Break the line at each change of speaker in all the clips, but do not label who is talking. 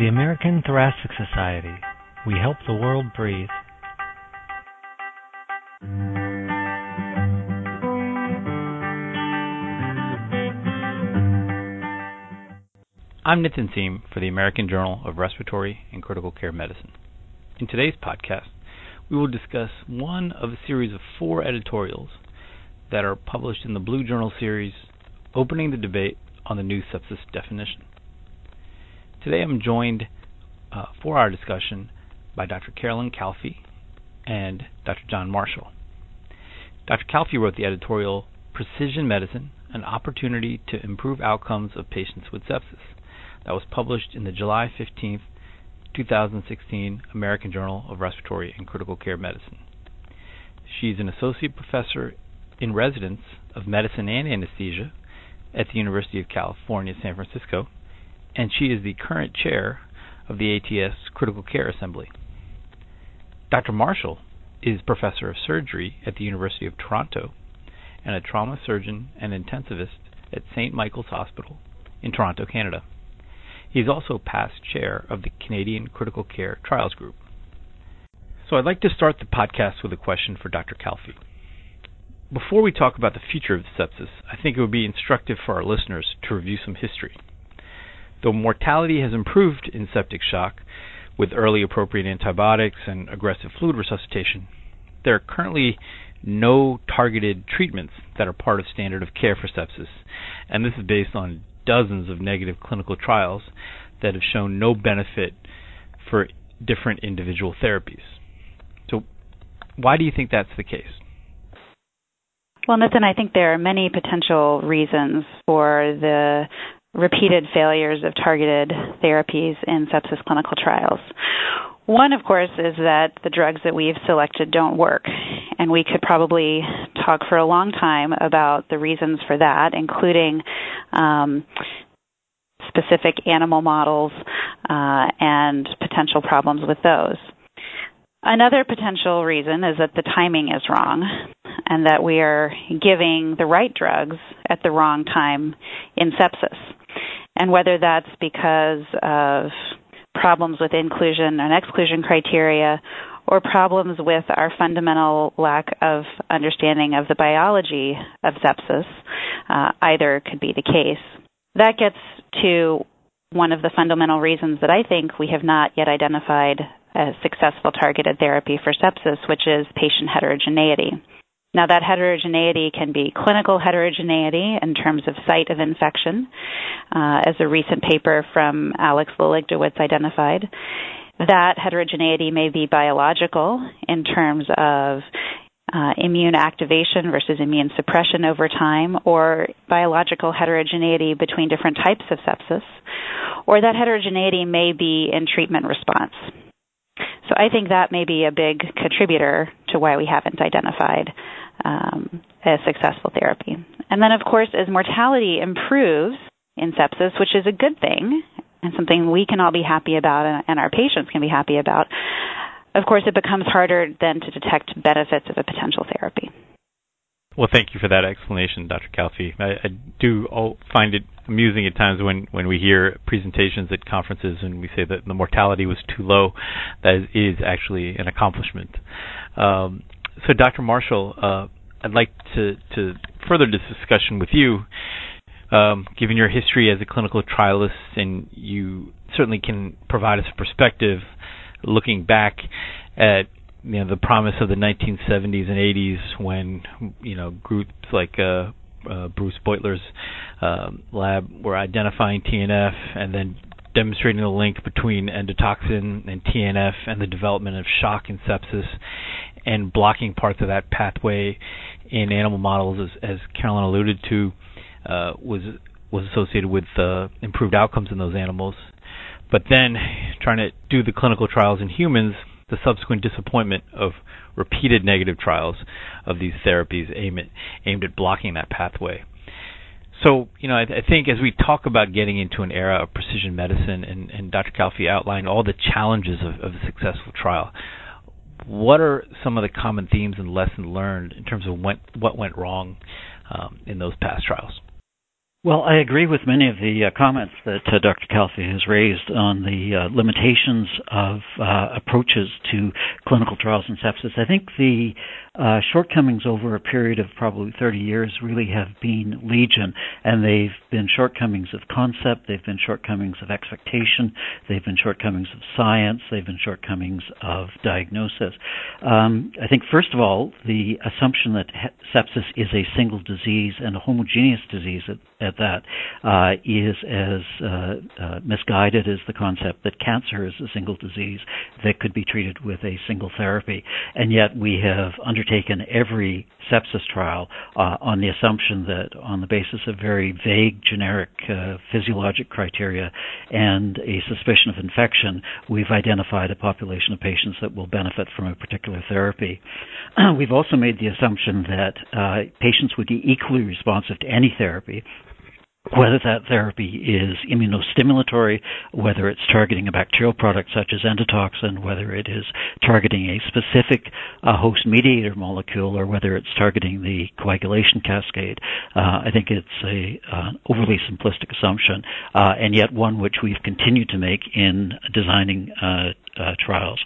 The American Thoracic Society. We help the world breathe.
I'm Nitin Seam for the American Journal of Respiratory and Critical Care Medicine. In today's podcast, we will discuss one of a series of four editorials that are published in the Blue Journal series Opening the Debate on the New Sepsis Definition. Today I'm joined uh, for our discussion by Dr. Carolyn Calfee and Dr. John Marshall. Dr. Calfee wrote the editorial Precision Medicine An Opportunity to Improve Outcomes of Patients with Sepsis that was published in the July 15, 2016 American Journal of Respiratory and Critical Care Medicine. She's an associate professor in residence of medicine and anesthesia at the University of California, San Francisco, and she is the current chair of the ATS Critical Care Assembly. Dr. Marshall is professor of surgery at the University of Toronto and a trauma surgeon and intensivist at St. Michael's Hospital in Toronto, Canada. He is also past chair of the Canadian Critical Care Trials Group. So I'd like to start the podcast with a question for Dr. Calfee. Before we talk about the future of sepsis, I think it would be instructive for our listeners to review some history. Though mortality has improved in septic shock with early appropriate antibiotics and aggressive fluid resuscitation, there are currently no targeted treatments that are part of standard of care for sepsis, and this is based on dozens of negative clinical trials that have shown no benefit for different individual therapies. So, why do you think that's the case?
Well, Nitin, I think there are many potential reasons for the repeated failures of targeted therapies in sepsis clinical trials. One, of course, is that the drugs that we've selected don't work. And we could probably talk for a long time about the reasons for that, including um, specific animal models uh, and potential problems with those. Another potential reason is that the timing is wrong and that we are giving the right drugs at the wrong time in sepsis. And whether that's because of problems with inclusion and exclusion criteria or problems with our fundamental lack of understanding of the biology of sepsis, uh, either could be the case. That gets to one of the fundamental reasons that I think we have not yet identified a successful targeted therapy for sepsis, which is patient heterogeneity. Now, that heterogeneity can be clinical heterogeneity in terms of site of infection, uh, as a recent paper from Alex Leligdowicz identified. That heterogeneity may be biological in terms of uh, immune activation versus immune suppression over time, or biological heterogeneity between different types of sepsis, or that heterogeneity may be in treatment response. So I think that may be a big contributor to why we haven't identified um, a successful therapy. And then, of course, as mortality improves in sepsis, which is a good thing and something we can all be happy about and, our patients can be happy about, of course, it becomes harder then to detect benefits of a potential therapy.
Well, thank you for that explanation, Dr. Calfee. I, I do find it amusing at times when, when we hear presentations at conferences and we say that the mortality was too low. That is, actually an accomplishment. Um, so, Dr. Marshall, uh, I'd like to, to further this discussion with you. Um, given your history as a clinical trialist, and you certainly can provide us a perspective looking back at you know the promise of the 1970s and 80s when you know groups like uh, uh, Bruce Beutler's uh, lab were identifying TNF and then demonstrating the link between endotoxin and TNF and the development of shock and sepsis and blocking parts of that pathway in animal models, as, as Carolyn alluded to, uh, was was associated with uh, improved outcomes in those animals. But then, trying to do the clinical trials in humans the subsequent disappointment of repeated negative trials of these therapies aimed at, aimed at blocking that pathway. So, you know, I, I, think as we talk about getting into an era of precision medicine, and, and Dr. Calfee outlined all the challenges of, of, a successful trial, what are some of the common themes and lessons learned in terms of what, what went wrong um, in those past trials?
Well, I agree with many of the uh, comments that uh, Dr. Calfee has raised on the uh, limitations of uh, approaches to clinical trials in sepsis. I think the uh, shortcomings over a period of probably 30 years really have been legion, and they've been shortcomings of concept, they've been shortcomings of expectation, they've been shortcomings of science, they've been shortcomings of diagnosis. Um, I think, first of all, the assumption that he- sepsis is a single disease and a homogeneous disease at, at that uh, is as uh, uh, misguided as the concept that cancer is a single disease that could be treated with a single therapy. And yet we have undertaken undertaken every sepsis trial uh, on the assumption that, on the basis of very vague generic uh, physiologic criteria and a suspicion of infection, we've identified a population of patients that will benefit from a particular therapy. we've also made the assumption that uh, patients would be equally responsive to any therapy whether that therapy is immunostimulatory, whether it's targeting a bacterial product such as endotoxin, whether it is targeting a specific uh, host mediator molecule, or whether it's targeting the coagulation cascade. Uh, I think it's a uh, overly simplistic assumption, uh, and yet one which we've continued to make in designing uh, trials.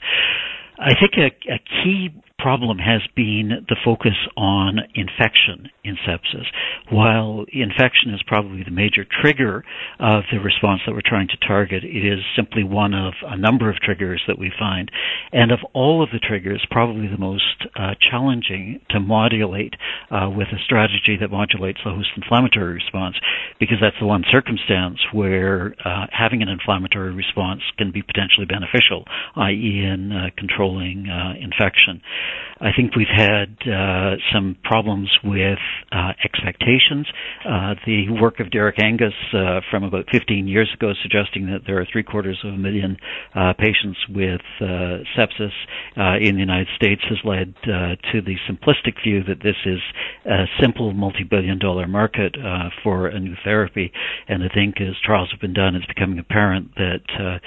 I think a, a key problem has been the focus on infection in sepsis. While infection is probably the major trigger of the response that we're trying to target, it is simply one of a number of triggers that we find. And of all of the triggers, probably the most uh, challenging to modulate uh, with a strategy that modulates the host inflammatory response, because that's the one circumstance where uh, having an inflammatory response can be potentially beneficial, i.e., in uh, controlling uh, infection. I think we've had uh, some problems with uh, expectations. Uh, the work of Derek Angus uh, from about 15 years ago, suggesting that there are three quarters of a million uh, patients with uh, sepsis in the United States, has led to the simplistic view that this is a simple multi-billion dollar market for a new therapy. And I think as trials have been done, it's becoming apparent that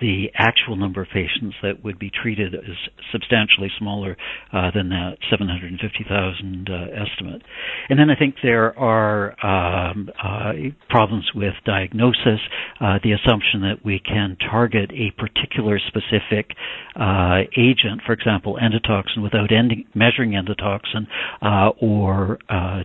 the actual number of patients that would be treated is substantially smaller uh, than that 750,000 uh, estimate. And then I think there are um, uh, problems with diagnosis, uh, the assumption that we can target a particular specific uh, agent, for example, endotoxin, without ending, measuring endotoxin, uh, or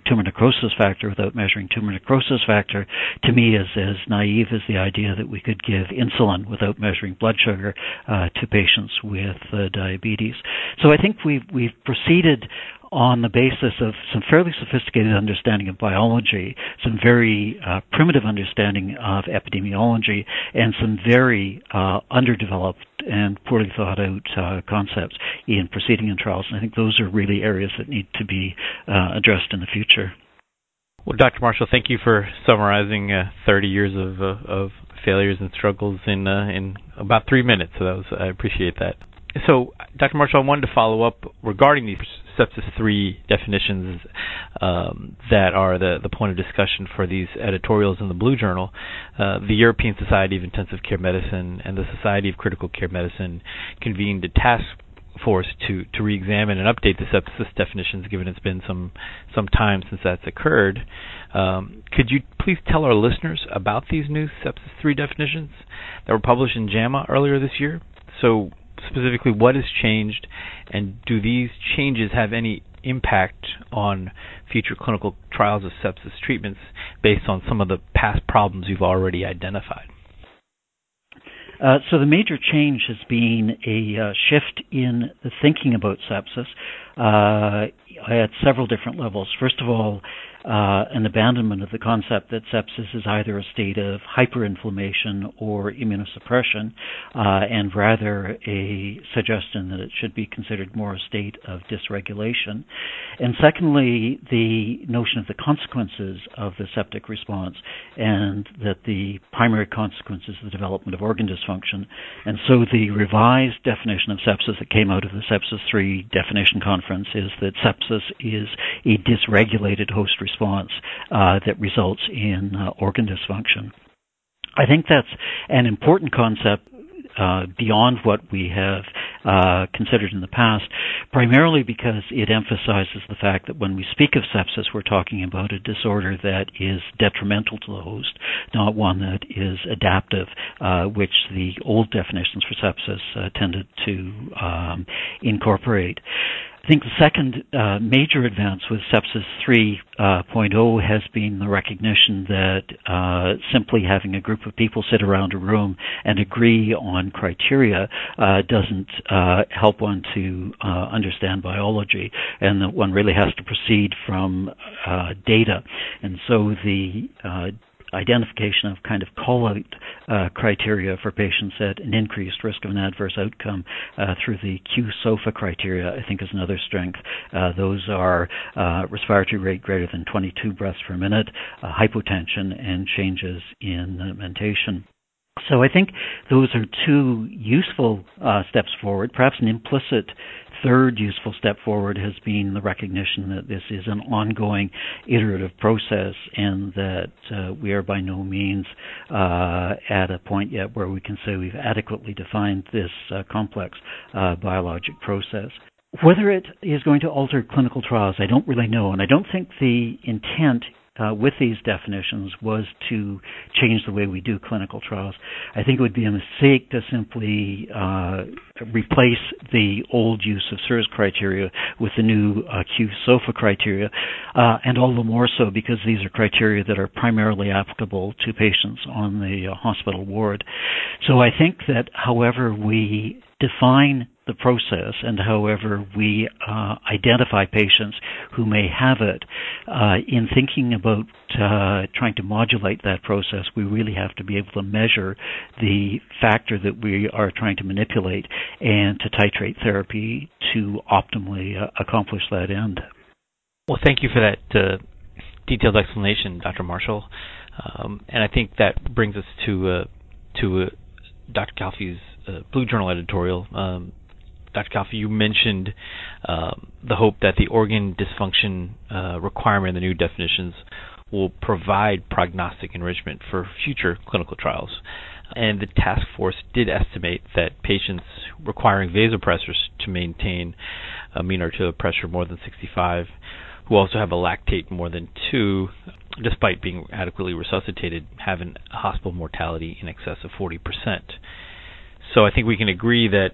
tumor necrosis factor without measuring tumor necrosis factor, to me is as naive as the idea that we could give insulin without measuring measuring blood sugar uh, to patients with uh, diabetes. So I think we've we've proceeded on the basis of some fairly sophisticated understanding of biology, some very uh, primitive understanding of epidemiology, and some very uh, underdeveloped and poorly thought out uh, concepts in proceeding in trials. And I think those are really areas that need to be uh, addressed in the future.
Well, Dr. Marshall, thank you for summarizing uh, 30 years of, of failures and struggles in uh, in about three minutes. So that was I appreciate that. So, Dr. Marshall, I wanted to follow up regarding these sepsis three definitions um, that are the the point of discussion for these editorials in the Blue Journal. Uh, the European Society of Intensive Care Medicine and the Society of Critical Care Medicine convened a task force to to re-examine and update the sepsis definitions, given it's been some some time since that's occurred. Um, could you please tell our listeners about these new sepsis three definitions that were published in JAMA earlier this year? So specifically, what has changed, and do these changes have any impact on future clinical trials of sepsis treatments based on some of the past problems you've already identified?
Uh, so the major change has been a uh, shift in the thinking about sepsis uh, at several different levels. First of all, uh, an abandonment of the concept that sepsis is either a state of hyperinflammation or immunosuppression, uh, and rather a suggestion that it should be considered more a state of dysregulation. And secondly, the notion of the consequences of the septic response, and that the primary consequence is the development of organ dysfunction. And so the revised definition of sepsis that came out of the Sepsis 3 definition conference is that sepsis is a dysregulated host response response uh, that results in uh, organ dysfunction. I think that's an important concept uh, beyond what we have uh, considered in the past, primarily because it emphasizes the fact that when we speak of sepsis, we're talking about a disorder that is detrimental to the host, not one that is adaptive, uh, which the old definitions for sepsis uh, tended to um, incorporate. I think the second uh, major advance with Sepsis 3.0 uh, has been the recognition that uh, simply having a group of people sit around a room and agree on criteria uh, doesn't uh, help one to uh, understand biology, and that one really has to proceed from data. And so the identification of kind of call out uh, criteria for patients at an increased risk of an adverse outcome uh, through the Q-SOFA criteria, I think is another strength. Uh, those are uh, respiratory rate greater than 22 breaths per minute, uh, hypotension, and changes in mentation. So I think those are two useful uh, steps forward. Perhaps an implicit third useful step forward has been the recognition that this is an ongoing iterative process and that uh, we are by no means uh, at a point yet where we can say we've adequately defined this uh, complex uh, biologic process. Whether it is going to alter clinical trials, I don't really know, and I don't think the intent uh, with these definitions was to change the way we do clinical trials. I think it would be a mistake to simply uh, replace the old use of SIRS criteria with the new uh, Q-SOFA criteria, uh, and all the more so because these are criteria that are primarily applicable to patients on the uh, hospital ward. So I think that however we define the process and however we uh, identify patients who may have it, uh, in thinking about uh, trying to modulate that process, we really have to be able to measure the factor that we are trying to manipulate and to titrate therapy to optimally uh, accomplish that end.
Well, thank you for that uh, detailed explanation, Dr. Marshall. Um, and I think that brings us to uh, to Dr. Calfee's Blue Journal editorial. Um, Dr. Calfee, you mentioned uh, the hope that the organ dysfunction uh, requirement in the new definitions will provide prognostic enrichment for future clinical trials. And the task force did estimate that patients requiring vasopressors to maintain a mean arterial pressure more than 65, who also have a lactate more than 2, despite being adequately resuscitated, have a hospital mortality in excess of 40%. So I think we can agree that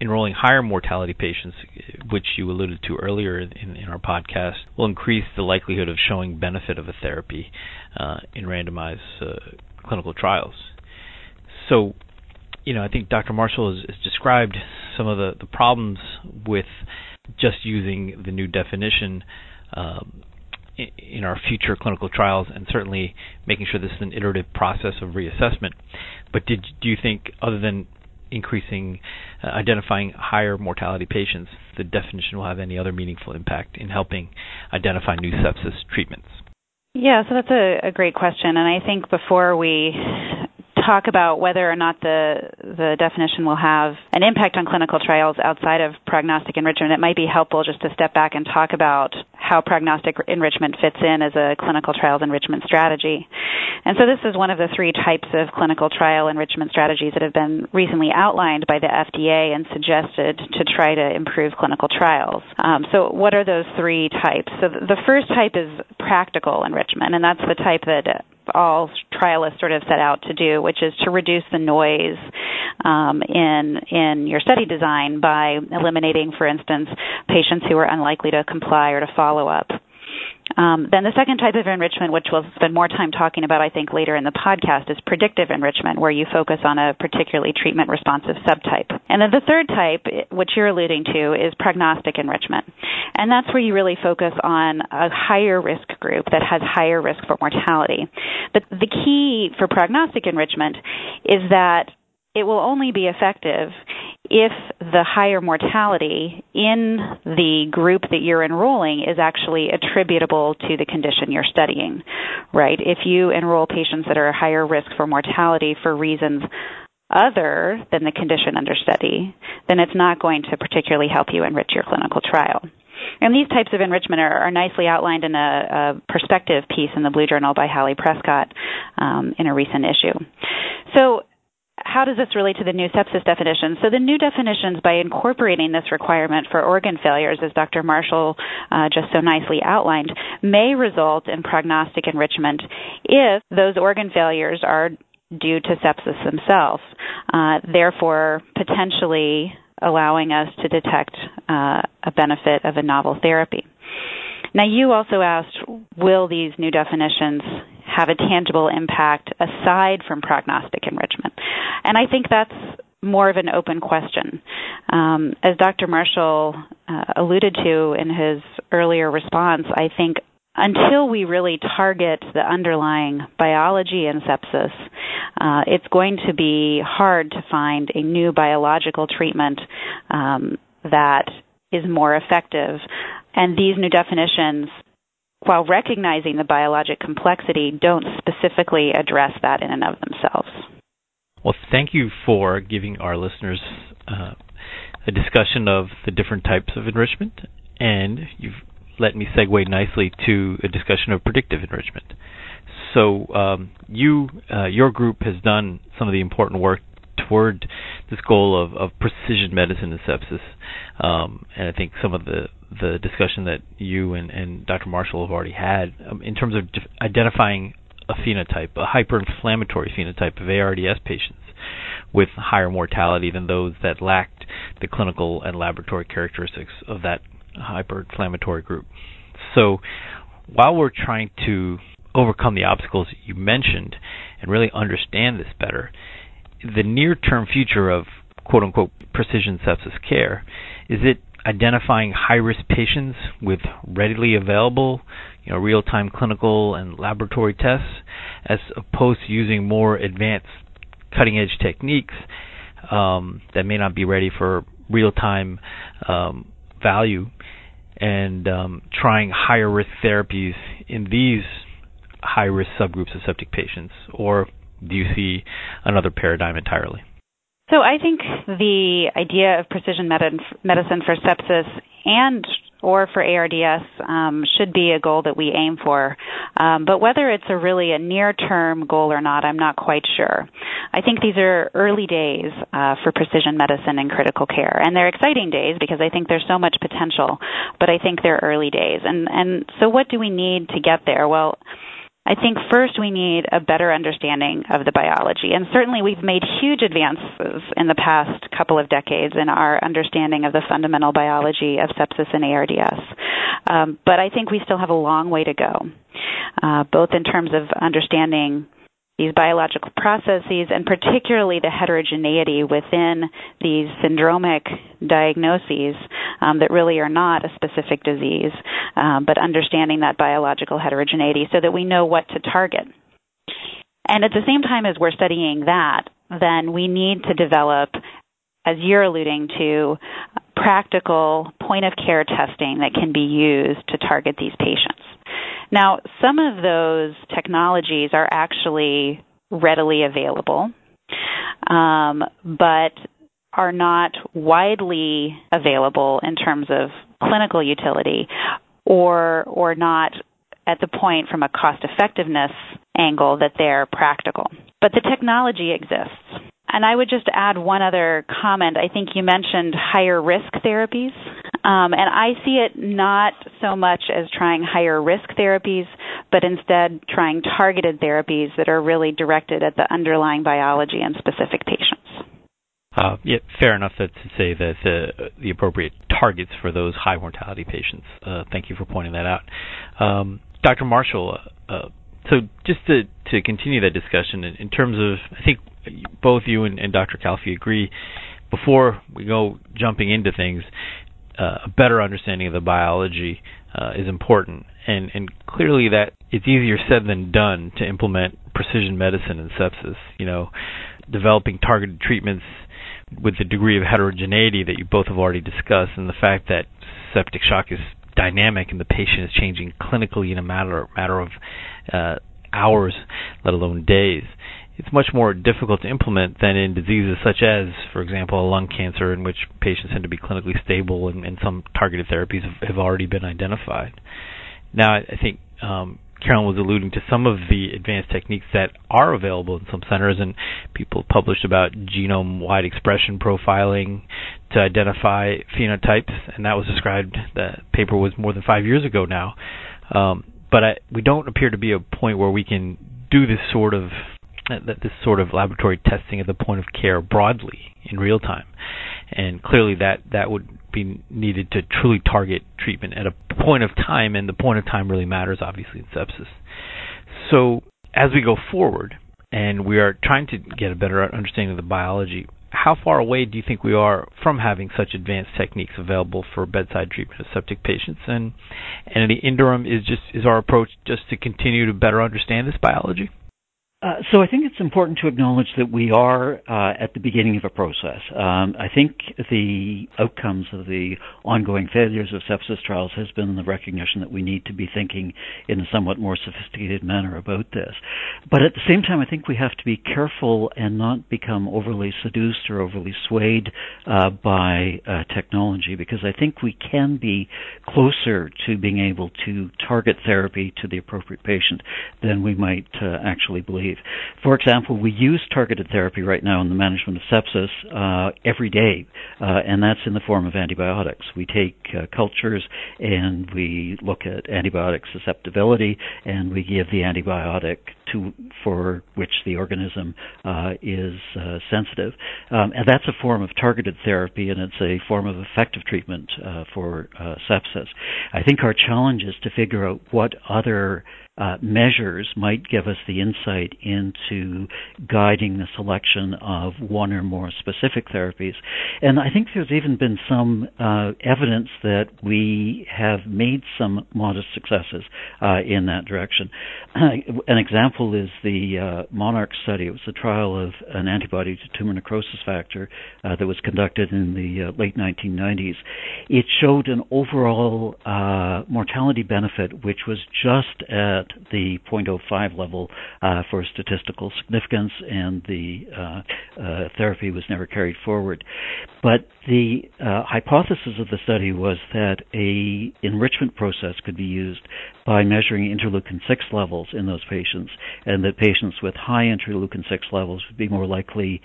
enrolling higher mortality patients, which you alluded to earlier in, in our podcast, will increase the likelihood of showing benefit of a therapy uh, in randomized uh, clinical trials. So, you know, I think Dr. Marshall has, has described some of the, the problems with just using the new definition um, in, our future clinical trials, and certainly making sure this is an iterative process of reassessment. But did do you think, other than increasing, uh, identifying higher mortality patients, the definition will have any other meaningful impact in helping identify new sepsis treatments?
Yeah, so that's a, a great question, and I think before we talk about whether or not the the definition will have an impact on clinical trials outside of prognostic enrichment, it might be helpful just to step back and talk about how prognostic enrichment fits in as a clinical trials enrichment strategy. And so this is one of the three types of clinical trial enrichment strategies that have been recently outlined by the FDA and suggested to try to improve clinical trials. Um, so what are those three types? So the first type is practical enrichment, and that's the type that all trialists sort of set out to do, which is to reduce the noise um, in in your study design by eliminating, for instance, patients who are unlikely to comply or to follow up. Um, then the second type of enrichment, which we'll spend more time talking about, I think, later in the podcast, is predictive enrichment, where you focus on a particularly treatment responsive subtype. And then the third type, which you're alluding to, is prognostic enrichment. And that's where you really focus on a higher risk group that has higher risk for mortality. But the key for prognostic enrichment is that it will only be effective if the higher mortality in the group that you're enrolling is actually attributable to the condition you're studying, right? If you enroll patients that are higher risk for mortality for reasons other than the condition under study, then it's not going to particularly help you enrich your clinical trial. And these types of enrichment are, are nicely outlined in a, a, perspective piece in the Blue Journal by Hallie Prescott um, in a recent issue. So how does this relate to the new sepsis definition? So, the new definitions, by incorporating this requirement for organ failures, as Dr. Marshall uh, just so nicely outlined, may result in prognostic enrichment if those organ failures are due to sepsis themselves, uh, therefore, potentially allowing us to detect uh, a benefit of a novel therapy. Now, you also asked, will these new definitions have a tangible impact aside from prognostic enrichment? And I think that's more of an open question. Um, as Dr. Marshall uh, alluded to in his earlier response, I think until we really target the underlying biology in sepsis, uh, it's going to be hard to find a new biological treatment um, that is more effective. And these new definitions, while recognizing the biologic complexity, don't specifically address that in and of themselves.
Well, thank you for giving our listeners uh, a discussion of the different types of enrichment, and you've let me segue nicely to a discussion of predictive enrichment. So, um, you, uh, your group has done some of the important work toward this goal of, of precision medicine in sepsis, um, and I think some of the the discussion that you and, and Dr. Marshall have already had um, in terms of identifying a phenotype, a hyperinflammatory phenotype of ARDS patients with higher mortality than those that lacked the clinical and laboratory characteristics of that hyperinflammatory group. So while we're trying to overcome the obstacles you mentioned and really understand this better, the near term future of quote unquote precision sepsis care is it identifying high risk patients with readily available you know real time clinical and laboratory tests as opposed to using more advanced cutting edge techniques um, that may not be ready for real time um, value and um, trying higher risk therapies in these high risk subgroups of septic patients, or do you see another paradigm entirely?
So I think the idea of precision medicine for sepsis and or for ARDS um, should be a goal that we aim for. Um, but whether it's a really a near-term goal or not, I'm not quite sure. I think these are early days uh, for precision medicine and critical care, and they're exciting days because I think there's so much potential. But I think they're early days, and and so what do we need to get there? Well I think first we need a better understanding of the biology. And certainly we've made huge advances in the past couple of decades in our understanding of the fundamental biology of sepsis and ARDS. Um, but I think we still have a long way to go, uh, both in terms of understanding these biological processes and particularly the heterogeneity within these syndromic diagnoses um, that really are not a specific disease, um, but understanding that biological heterogeneity so that we know what to target. And at the same time as we're studying that, then we need to develop, as you're alluding to, practical point of care testing that can be used to target these patients. Now, some of those technologies are actually readily available, um, but are not widely available in terms of clinical utility or or not at the point from a cost effectiveness angle that they're practical. But the technology exists. And I would just add one other comment. I think you mentioned higher risk therapies. Um, and I see it not so much as trying higher risk therapies, but instead trying targeted therapies that are really directed at the underlying biology in specific patients.
Uh, yeah, fair enough to say that the, the appropriate targets for those high mortality patients. Uh, thank you for pointing that out. Um, Dr. Marshall, uh, so just to, to continue that discussion in, in, terms of, I think both you and, and Dr. Calfee agree, before we go jumping into things, uh, a better understanding of the biology uh, is important. And, and clearly that it's easier said than done to implement precision medicine in sepsis. You know, developing targeted treatments with the degree of heterogeneity that you both have already discussed, and the fact that septic shock is dynamic and the patient is changing clinically in a matter matter of uh, hours, let alone days it's much more difficult to implement than in diseases such as, for example, lung cancer, in which patients tend to be clinically stable and, and some targeted therapies have, have, already been identified. Now, I think um, Carolyn was alluding to some of the advanced techniques that are available in some centers, and people published about genome-wide expression profiling to identify phenotypes, and that was described. The paper was more than five years ago now, um, but I, we don't appear to be a point where we can do this sort of this sort of laboratory testing at the point of care broadly in real time, and clearly that that would be needed to truly target treatment at a point of time, and the point of time really matters, obviously, in sepsis. So, as we go forward, and we are trying to get a better understanding of the biology, how far away do you think we are from having such advanced techniques available for bedside treatment of septic patients? And, and in the interim, is just is our approach just to continue to better understand this biology?
Uh, so I think it's important to acknowledge that we are uh, at the beginning of a process. Um, I think the outcomes of the ongoing failures of sepsis trials has been the recognition that we need to be thinking in a somewhat more sophisticated manner about this. But at the same time, I think we have to be careful and not become overly seduced or overly swayed uh, by uh, technology because I think we can be closer to being able to target therapy to the appropriate patient than we might uh, actually believe believe. For example, we use targeted therapy right now in the management of sepsis uh, every day, uh, and that's in the form of antibiotics. We take uh, cultures and we look at antibiotic susceptibility, and we give the antibiotic to for which the organism uh, is uh, sensitive, um, and that's a form of targeted therapy, and it's a form of effective treatment uh, for sepsis. I think our challenge is to figure out what other uh, measures might give us the insight into guiding the selection of one or more specific therapies. And I think there's even been some uh, evidence that we have made some modest successes uh, in that direction. an example is the uh, MONARCS study. It was a trial of an antibody to tumor necrosis factor uh, that was conducted in the uh, late 1990s. It showed an overall mortality benefit which was just at the 0.05 level uh, for statistical significance, and the uh, uh, therapy was never carried forward. But the uh, hypothesis of the study was that a enrichment process could be used by measuring interleukin 6 levels in those patients, and that patients with high interleukin 6 levels would be more likely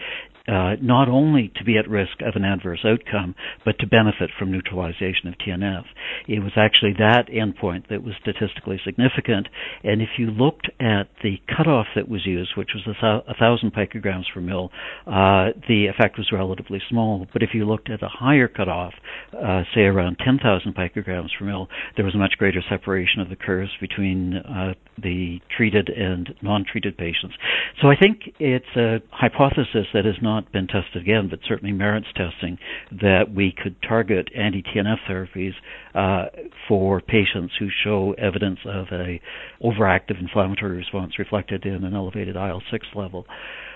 uh, not only to be at risk of an adverse outcome, but to benefit from neutralization of TNF. It was actually that endpoint that was statistically significant, and if you looked at the cutoff that was used, which was a, thousand picograms per mil, uh, the effect was relatively small. But if you looked at a higher cutoff, uh, say around 10,000 picograms per mil, there was a much greater separation of the curves between uh, the treated and non-treated patients. So I think it's a hypothesis that has not been tested again, but certainly merits testing that we could target anti-TNF therapies uh, for patients who show evidence of a overactive inflammatory response reflected in an elevated IL-6 level.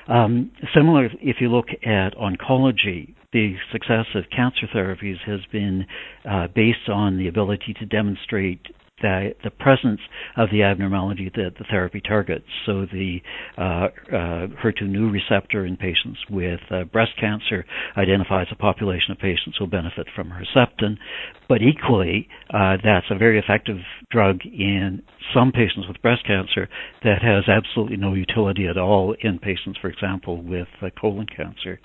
Um, similar, if you look at oncology, the success of cancer therapies has been uh, based on the ability to demonstrate the, the presence of the abnormality that the therapy targets. So the uh, uh, HER2/neu receptor in patients with uh, breast cancer identifies a population of patients who benefit from Herceptin, but equally, uh, that's a very effective drug in some patients with breast cancer that has absolutely no utility at all in patients, for example, with uh, colon cancer.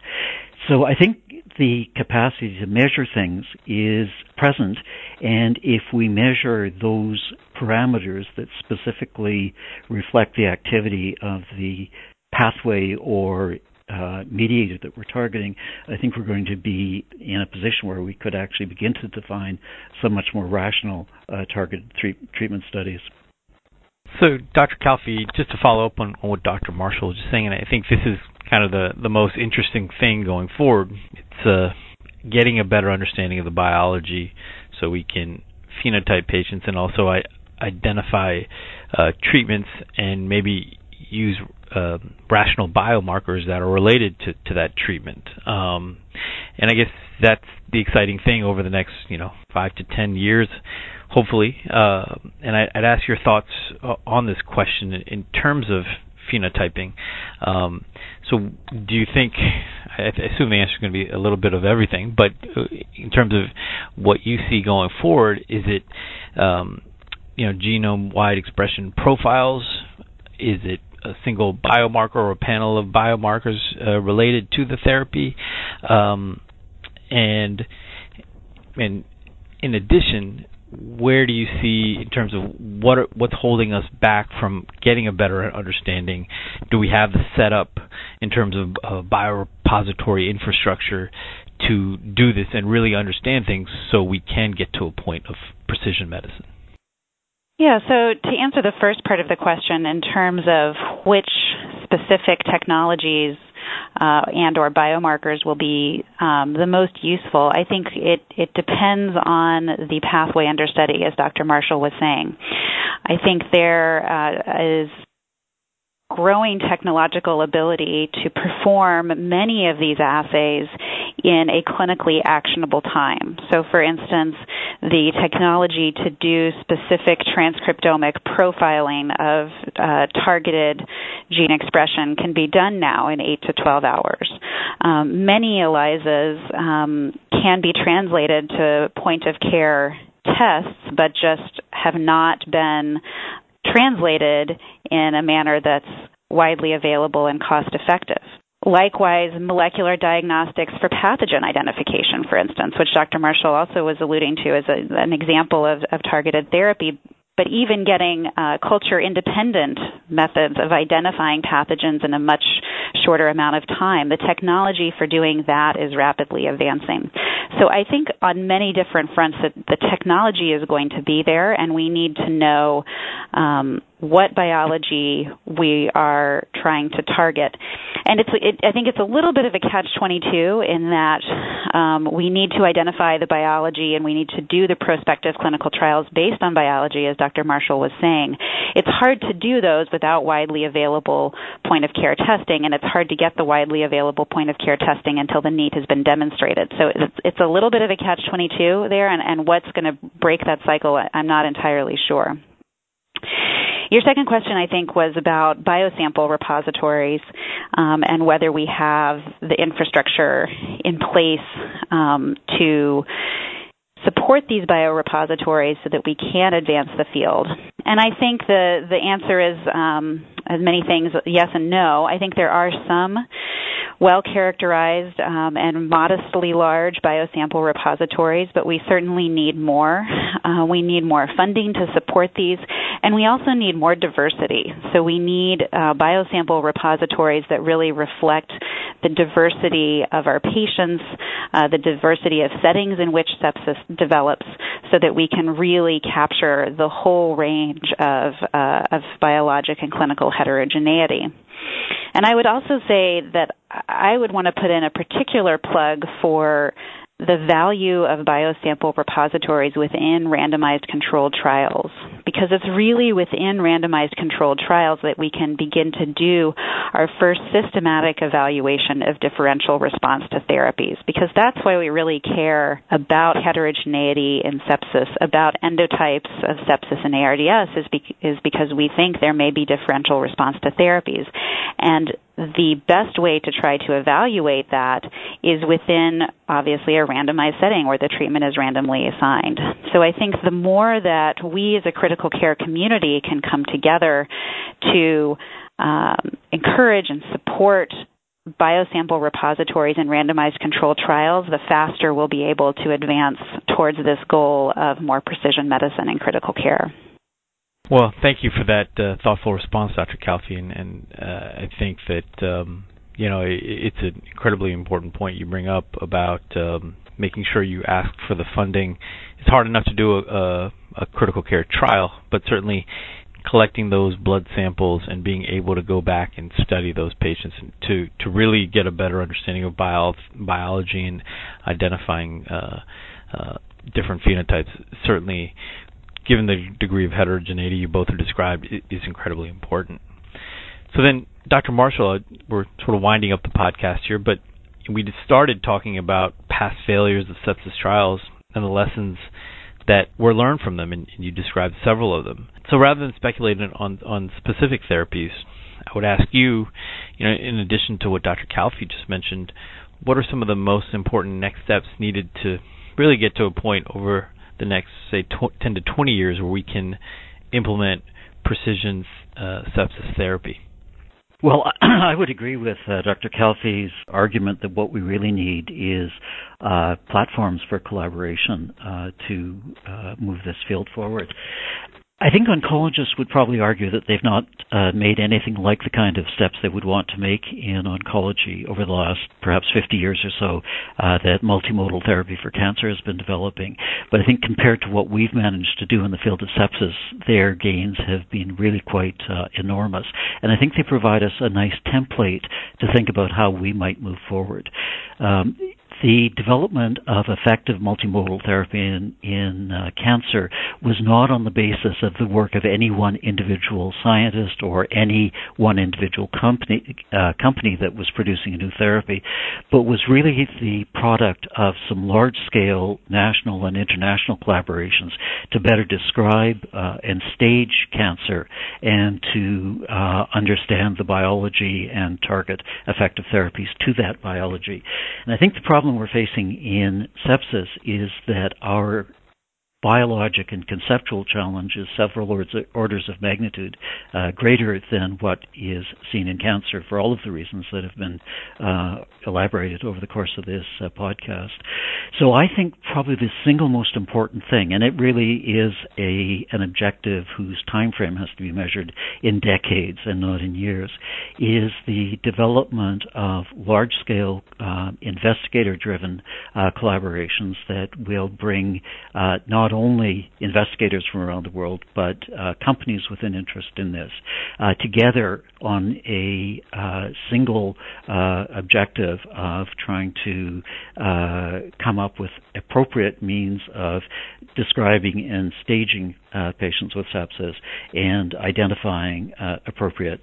So I think the capacity to measure things is present, and if we measure those parameters that specifically reflect the activity of the pathway or uh, mediator that we're targeting, I think we're going to be in a position where we could actually begin to define some much more rational uh, targeted treatment studies.
So, Dr. Calfee, just to follow up on, on what Dr. Marshall was just saying, and I think this is kind of the the most interesting thing going forward. It's uh, getting a better understanding of the biology, so we can phenotype patients and also I, identify uh, treatments and maybe use uh, rational biomarkers that are related to, to that treatment. Um, and I guess that's the exciting thing over the next, you know, five to ten years, hopefully. Uh, and I, would ask your thoughts uh, on this question in terms of phenotyping. Um, so, do you think? I assume the answer is going to be a little bit of everything, but uh, in terms of what you see going forward, is it um, you know genome-wide expression profiles? Is it a single biomarker or a panel of biomarkers uh, related to the therapy? Um, and and in addition, where do you see in terms of what are, what's holding us back from getting a better understanding? Do we have the setup in terms of uh, biorepository infrastructure to do this and really understand things so we can get to a point of precision medicine?
Yeah, so to answer the first part of the question in terms of which specific technologies uh, and or biomarkers will be um, the most useful. I think it it depends on the pathway under study, as Dr. Marshall was saying. I think there uh, is growing technological ability to perform many of these assays in a clinically actionable time. So, for instance, the technology to do specific transcriptomic profiling of uh, targeted gene expression can be done now in 8 to 12 hours. Um, many ELISAs um, can be translated to point of care tests, but just have not been translated in a manner that's widely available and cost effective. Likewise, molecular diagnostics for pathogen identification, for instance, which Dr. Marshall also was alluding to as a, an example of, of targeted therapy, but even getting uh, culture independent methods of identifying pathogens in a much shorter amount of time. The technology for doing that is rapidly advancing. So I think on many different fronts that the technology is going to be there, and we need to know um, what biology we are trying to target. And it's, it, I think it's a little bit of a catch-22 in that um, we need to identify the biology and we need to do the prospective clinical trials based on biology, as Dr. Marshall was saying. It's hard to do those without widely available point of care testing, and it's hard to get the widely available point of care testing until the need has been demonstrated. So it's, it's a little bit of a catch-22 there, and, and what's going to break that cycle, I'm not entirely sure. Your second question, I think, was about biosample repositories um, and whether we have the infrastructure in place um, to support these biorepositories so that we can advance the field. And I think the the answer is um, as many things, yes and no. I think there are some well characterized um, and modestly large biosample repositories, but we certainly need more. Uh, we need more funding to support these, and we also need more diversity. So we need uh, biosample repositories that really reflect the diversity of our patients, uh, the diversity of settings in which sepsis develops, so that we can really capture the whole range of, uh, of biologic and clinical heterogeneity. And I would also say that I would want to put in a particular plug for the value of biosample repositories within randomized controlled trials because it's really within randomized controlled trials that we can begin to do our first systematic evaluation of differential response to therapies because that's why we really care about heterogeneity in sepsis about endotypes of sepsis and ARDS is, be- is because we think there may be differential response to therapies. And the best way to try to evaluate that is within obviously a randomized setting where the treatment is randomly assigned. So I think the more that we as a critical care community can come together to um, encourage and support biosample repositories and randomized control trials, the faster we'll be able to advance towards this goal of more precision medicine in critical care.
Well, thank you for that uh, thoughtful response, Dr. Calfee, and, and uh, I think that um, you know it, it's an incredibly important point you bring up about um, making sure you ask for the funding. It's hard enough to do a, a, a critical care trial, but certainly collecting those blood samples and being able to go back and study those patients to to really get a better understanding of bio, biology and identifying uh, uh, different phenotypes certainly given the degree of heterogeneity you both have described, is incredibly important. So then, Dr. Marshall, uh, we're sort of winding up the podcast here, but we started talking about past failures of sepsis trials and the lessons that were learned from them, and you described several of them. So rather than speculating on on specific therapies, I would ask you, you know, in addition to what Dr. Calfee just mentioned, what are some of the most important next steps needed to really get to a point over the next, say, tw- 10 to 20 years where we can implement precision uh, sepsis therapy?
Well, I would agree with uh, Dr. Calfee's argument that what we really need is uh, platforms for collaboration uh, to uh, move this field forward. I think oncologists would probably argue that they've not uh, made anything like the kind of steps they would want to make in oncology over the last perhaps 50 years or so uh, that multimodal therapy for cancer has been developing. But I think compared to what we've managed to do in the field of sepsis, their gains have been really quite uh, enormous. And I think they provide us a nice template to think about how we might move forward. Um, the development of effective multimodal therapy in, in uh, cancer was not on the basis of the work of any one individual scientist or any one individual company uh, company that was producing a new therapy, but was really the product of some large-scale national and international collaborations to better describe uh, and stage cancer and to uh, understand the biology and target effective therapies to that biology. And I think the problem we're facing in sepsis is that our biologic and conceptual challenge is several orders of magnitude uh, greater than what is seen in cancer for all of the reasons that have been uh, elaborated over the course of this uh, podcast. So I think probably the single most important thing, and it really is a an objective whose time frame has to be measured in decades and not in years, is the development of large-scale uh, investigator-driven uh, collaborations that will bring uh, not only investigators from around the world, but uh, companies with an interest in this uh, together on a uh, single uh, objective of trying to uh, come up with appropriate means of describing and staging patients with sepsis and identifying appropriate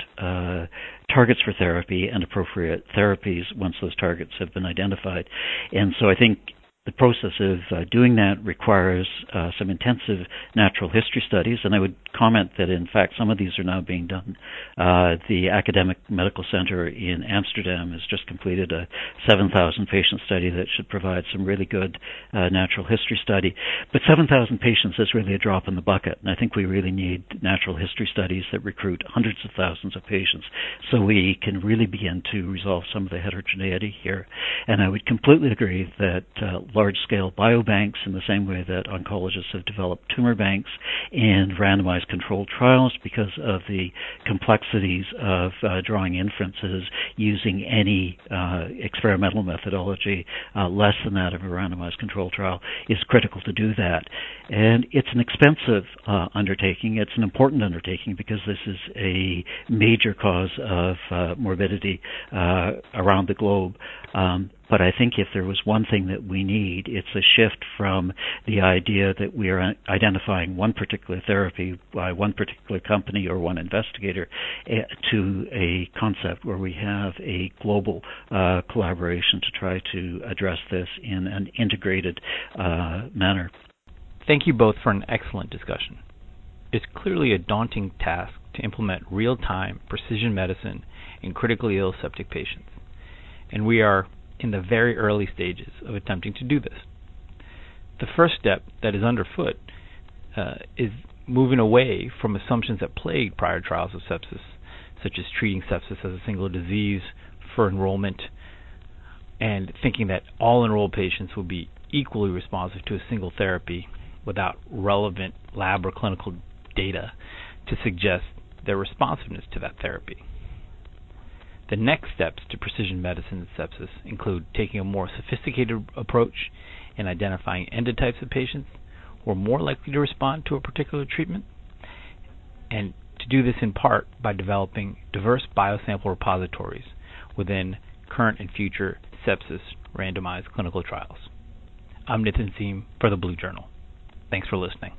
targets for therapy and appropriate therapies once those targets have been identified. And so I think the process of uh, doing that requires uh, some intensive natural history studies, and I would comment that in fact some of these are now being done. Uh, the Academic Medical Center in Amsterdam has just completed a 7,000 patient study that should provide some really good uh, natural history study. But 7,000 patients is really a drop in the bucket, and I think we really need natural history studies that recruit hundreds of thousands of patients so we can really begin to resolve some of the heterogeneity here. And I would completely agree that uh, large scale biobanks in the same way that oncologists have developed tumor banks and randomized controlled trials because of the complexities of uh, drawing inferences using any uh, experimental methodology uh, less than that of a randomized controlled trial is critical to do that. And it's an expensive uh, undertaking. It's an important undertaking because this is a major cause of uh, morbidity uh, around the globe. Um, but I think if there was one thing that we need, it's a shift from the idea that we are identifying one particular therapy by one particular company or one investigator eh, to a concept where we have a global uh, collaboration to try to address this in an integrated uh, manner.
Thank you both for an excellent discussion. It's clearly a daunting task to implement real time precision medicine in critically ill septic patients. And we are in the very early stages of attempting to do this. The first step that is underfoot uh, is moving away from assumptions that plagued prior trials of sepsis, such as treating sepsis as a single disease for enrollment and thinking that all enrolled patients will be equally responsive to a single therapy without relevant lab or clinical data to suggest their responsiveness to that therapy. The next steps to precision medicine in sepsis include taking a more sophisticated approach in identifying endotypes of patients who are more likely to respond to a particular treatment, and to do this in part by developing diverse biosample repositories within current and future sepsis randomized clinical trials. I'm Nitin Seam for the Blue Journal. Thanks for listening.